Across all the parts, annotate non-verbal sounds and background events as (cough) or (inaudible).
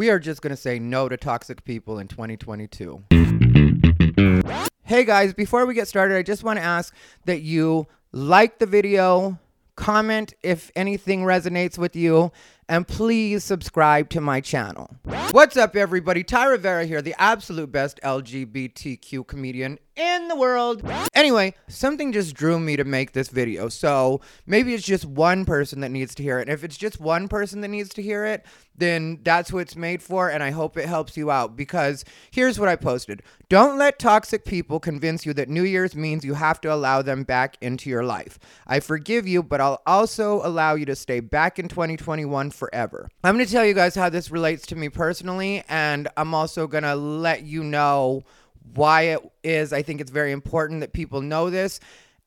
We are just going to say no to toxic people in 2022. Hey guys, before we get started, I just want to ask that you like the video, comment if anything resonates with you, and please subscribe to my channel. What's up, everybody? Ty Rivera here, the absolute best LGBTQ comedian in the world. Anyway, something just drew me to make this video, so maybe it's just one person that needs to hear it. And if it's just one person that needs to hear it, then that's what it's made for, and I hope it helps you out because here's what I posted Don't let toxic people convince you that New Year's means you have to allow them back into your life. I forgive you, but I'll also allow you to stay back in 2021 forever. I'm going to tell you guys how this relates to me personally, and I'm also going to let you know why it is. I think it's very important that people know this.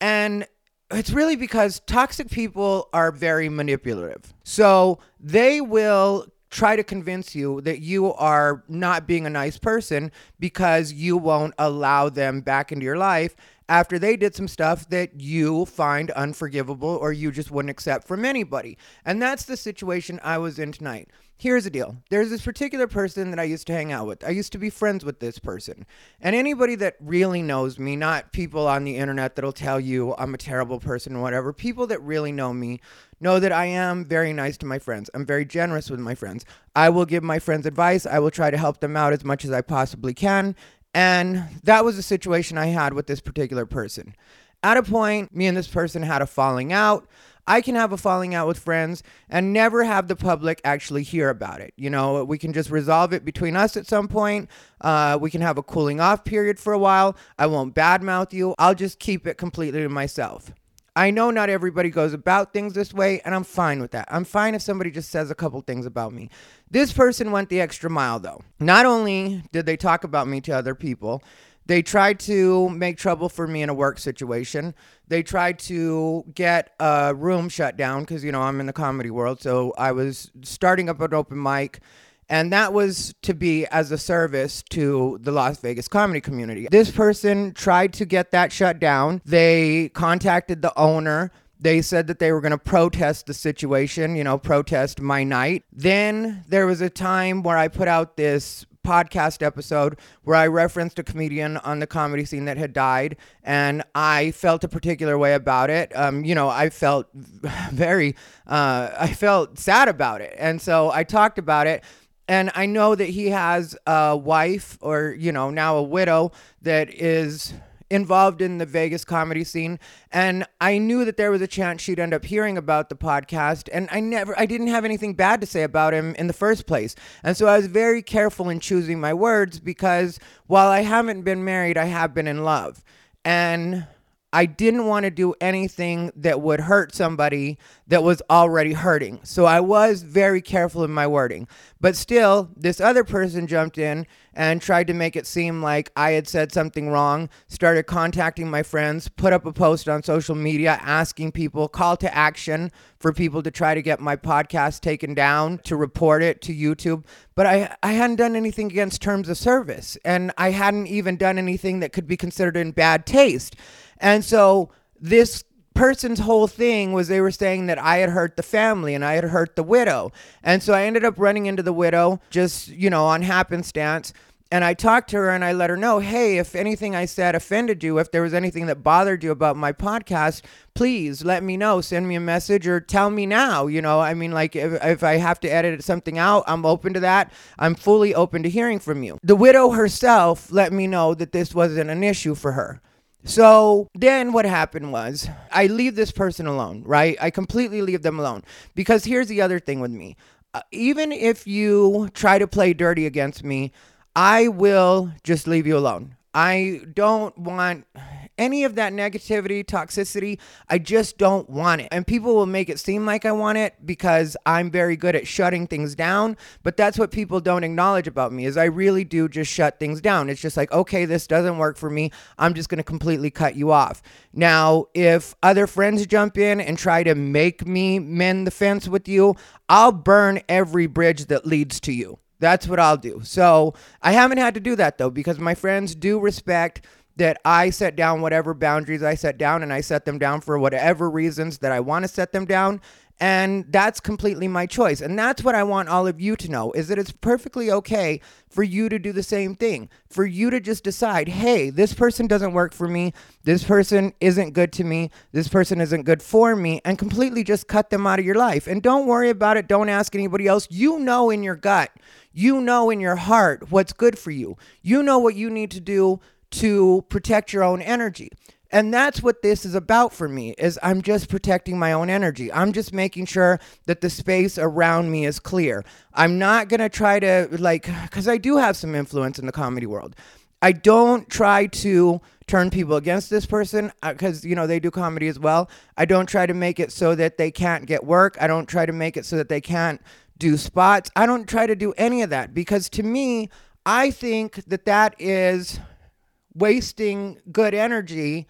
And it's really because toxic people are very manipulative. So they will try to convince you that you are not being a nice person because you won't allow them back into your life after they did some stuff that you find unforgivable or you just wouldn't accept from anybody. And that's the situation I was in tonight. Here's the deal. There's this particular person that I used to hang out with. I used to be friends with this person. And anybody that really knows me, not people on the internet that'll tell you I'm a terrible person or whatever, people that really know me know that I am very nice to my friends. I'm very generous with my friends. I will give my friends advice. I will try to help them out as much as I possibly can. And that was the situation I had with this particular person. At a point, me and this person had a falling out. I can have a falling out with friends and never have the public actually hear about it. You know, we can just resolve it between us at some point. Uh, we can have a cooling off period for a while. I won't badmouth you. I'll just keep it completely to myself. I know not everybody goes about things this way, and I'm fine with that. I'm fine if somebody just says a couple things about me. This person went the extra mile, though. Not only did they talk about me to other people, they tried to make trouble for me in a work situation. They tried to get a room shut down because, you know, I'm in the comedy world. So I was starting up an open mic and that was to be as a service to the Las Vegas comedy community. This person tried to get that shut down. They contacted the owner. They said that they were going to protest the situation, you know, protest my night. Then there was a time where I put out this podcast episode where I referenced a comedian on the comedy scene that had died, and I felt a particular way about it. Um, you know, I felt (laughs) very, uh, I felt sad about it, and so I talked about it and I know that he has a wife or you know now a widow that is involved in the Vegas comedy scene and I knew that there was a chance she'd end up hearing about the podcast and I never I didn't have anything bad to say about him in the first place. And so I was very careful in choosing my words because while I haven't been married, I have been in love. And I didn't want to do anything that would hurt somebody that was already hurting. So I was very careful in my wording. But still, this other person jumped in and tried to make it seem like I had said something wrong, started contacting my friends, put up a post on social media asking people, call to action for people to try to get my podcast taken down, to report it to YouTube. But I, I hadn't done anything against terms of service, and I hadn't even done anything that could be considered in bad taste. And so this person's whole thing was they were saying that I had hurt the family and I had hurt the widow. And so I ended up running into the widow just, you know, on happenstance. And I talked to her and I let her know, hey, if anything I said offended you, if there was anything that bothered you about my podcast, please let me know. Send me a message or tell me now. You know, I mean, like if, if I have to edit something out, I'm open to that. I'm fully open to hearing from you. The widow herself let me know that this wasn't an issue for her. So then what happened was I leave this person alone, right? I completely leave them alone because here's the other thing with me. Uh, even if you try to play dirty against me, I will just leave you alone. I don't want any of that negativity, toxicity. I just don't want it. And people will make it seem like I want it because I'm very good at shutting things down. But that's what people don't acknowledge about me is I really do just shut things down. It's just like, okay, this doesn't work for me. I'm just going to completely cut you off. Now, if other friends jump in and try to make me mend the fence with you, I'll burn every bridge that leads to you. That's what I'll do. So I haven't had to do that though because my friends do respect that I set down whatever boundaries I set down and I set them down for whatever reasons that I want to set them down. And that's completely my choice. And that's what I want all of you to know is that it's perfectly okay for you to do the same thing. For you to just decide, hey, this person doesn't work for me. This person isn't good to me. This person isn't good for me. And completely just cut them out of your life. And don't worry about it. Don't ask anybody else. You know in your gut, you know in your heart what's good for you. You know what you need to do to protect your own energy. And that's what this is about for me is I'm just protecting my own energy. I'm just making sure that the space around me is clear. I'm not going to try to like cuz I do have some influence in the comedy world. I don't try to turn people against this person because uh, you know they do comedy as well. I don't try to make it so that they can't get work. I don't try to make it so that they can't do spots. I don't try to do any of that because to me, I think that that is wasting good energy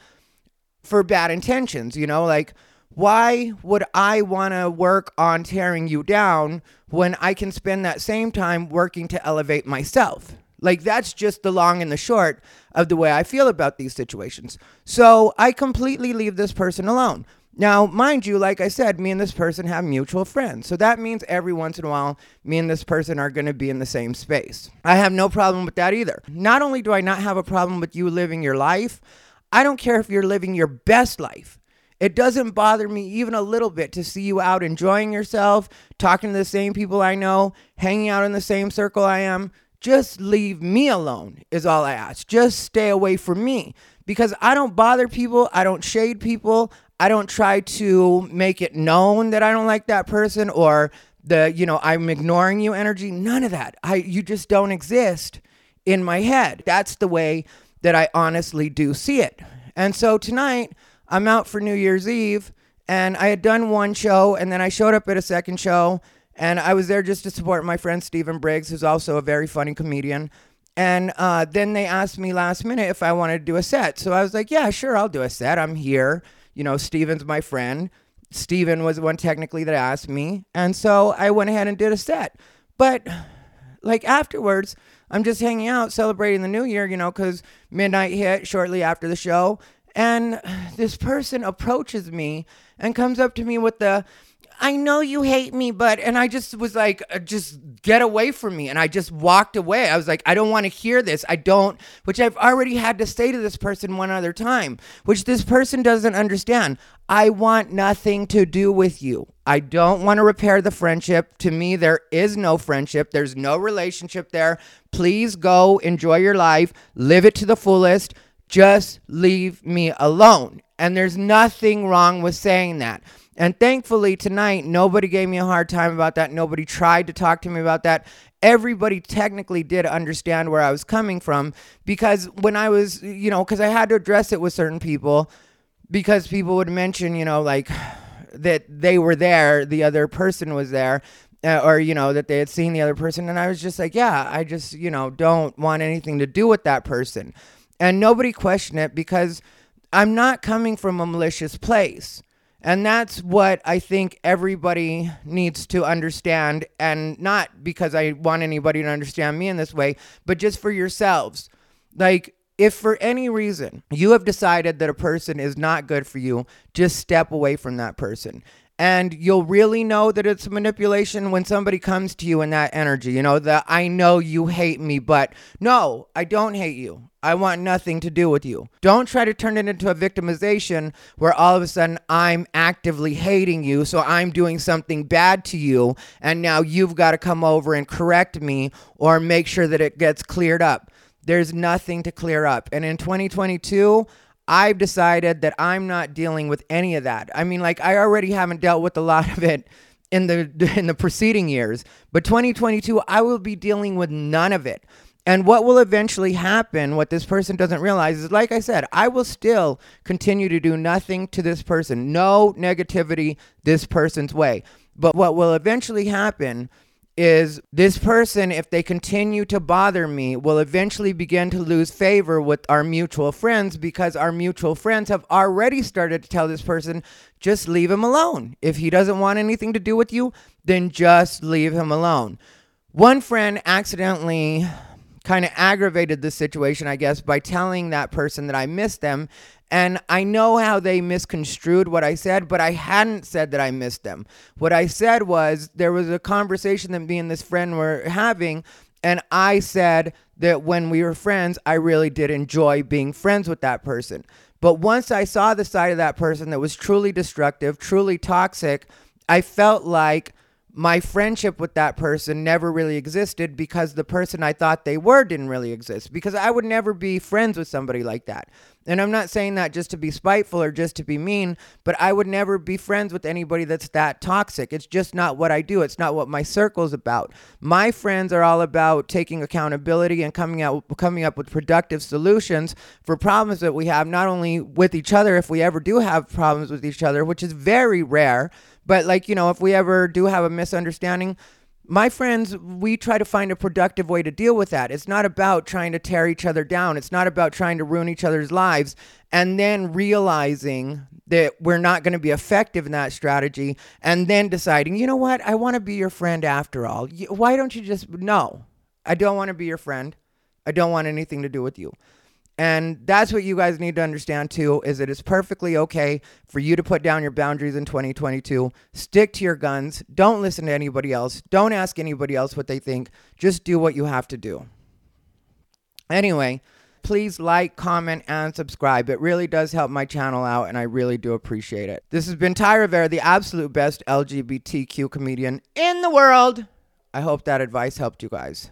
for bad intentions, you know, like why would I want to work on tearing you down when I can spend that same time working to elevate myself? Like that's just the long and the short of the way I feel about these situations. So I completely leave this person alone. Now, mind you, like I said, me and this person have mutual friends. So that means every once in a while, me and this person are going to be in the same space. I have no problem with that either. Not only do I not have a problem with you living your life, I don't care if you're living your best life. It doesn't bother me even a little bit to see you out enjoying yourself, talking to the same people I know, hanging out in the same circle I am. Just leave me alone, is all I ask. Just stay away from me because I don't bother people. I don't shade people. I don't try to make it known that I don't like that person or the, you know, I'm ignoring you energy. None of that. I you just don't exist in my head. That's the way that I honestly do see it. And so tonight I'm out for New Year's Eve and I had done one show and then I showed up at a second show and I was there just to support my friend Stephen Briggs, who's also a very funny comedian. And uh, then they asked me last minute if I wanted to do a set. So I was like, yeah, sure, I'll do a set. I'm here you know, Steven's my friend. Steven was the one technically that asked me. And so I went ahead and did a set. But like afterwards, I'm just hanging out celebrating the new year, you know, because midnight hit shortly after the show. And this person approaches me and comes up to me with the, I know you hate me, but, and I just was like, uh, just get away from me. And I just walked away. I was like, I don't want to hear this. I don't, which I've already had to say to this person one other time, which this person doesn't understand. I want nothing to do with you. I don't want to repair the friendship. To me, there is no friendship, there's no relationship there. Please go enjoy your life, live it to the fullest. Just leave me alone. And there's nothing wrong with saying that. And thankfully, tonight, nobody gave me a hard time about that. Nobody tried to talk to me about that. Everybody technically did understand where I was coming from because when I was, you know, because I had to address it with certain people because people would mention, you know, like that they were there, the other person was there. Uh, or you know that they had seen the other person and i was just like yeah i just you know don't want anything to do with that person and nobody questioned it because i'm not coming from a malicious place and that's what I think everybody needs to understand. And not because I want anybody to understand me in this way, but just for yourselves. Like, if for any reason you have decided that a person is not good for you, just step away from that person and you'll really know that it's manipulation when somebody comes to you in that energy. You know, that I know you hate me, but no, I don't hate you. I want nothing to do with you. Don't try to turn it into a victimization where all of a sudden I'm actively hating you, so I'm doing something bad to you, and now you've got to come over and correct me or make sure that it gets cleared up. There's nothing to clear up. And in 2022, I've decided that I'm not dealing with any of that. I mean, like I already haven't dealt with a lot of it in the (laughs) in the preceding years, but 2022 I will be dealing with none of it. And what will eventually happen, what this person doesn't realize is like I said, I will still continue to do nothing to this person. No negativity this person's way. But what will eventually happen is this person, if they continue to bother me, will eventually begin to lose favor with our mutual friends because our mutual friends have already started to tell this person, just leave him alone. If he doesn't want anything to do with you, then just leave him alone. One friend accidentally kind of aggravated the situation, I guess, by telling that person that I missed them. And I know how they misconstrued what I said, but I hadn't said that I missed them. What I said was there was a conversation that me and this friend were having, and I said that when we were friends, I really did enjoy being friends with that person. But once I saw the side of that person that was truly destructive, truly toxic, I felt like my friendship with that person never really existed because the person I thought they were didn't really exist. Because I would never be friends with somebody like that. And I'm not saying that just to be spiteful or just to be mean, but I would never be friends with anybody that's that toxic. It's just not what I do. It's not what my circle's about. My friends are all about taking accountability and coming out coming up with productive solutions for problems that we have not only with each other if we ever do have problems with each other, which is very rare, but like, you know, if we ever do have a misunderstanding, my friends, we try to find a productive way to deal with that. It's not about trying to tear each other down. It's not about trying to ruin each other's lives and then realizing that we're not going to be effective in that strategy and then deciding, you know what, I want to be your friend after all. Why don't you just, no, I don't want to be your friend. I don't want anything to do with you. And that's what you guys need to understand too is that it's perfectly okay for you to put down your boundaries in 2022. Stick to your guns. Don't listen to anybody else. Don't ask anybody else what they think. Just do what you have to do. Anyway, please like, comment, and subscribe. It really does help my channel out, and I really do appreciate it. This has been Ty Rivera, the absolute best LGBTQ comedian in the world. I hope that advice helped you guys.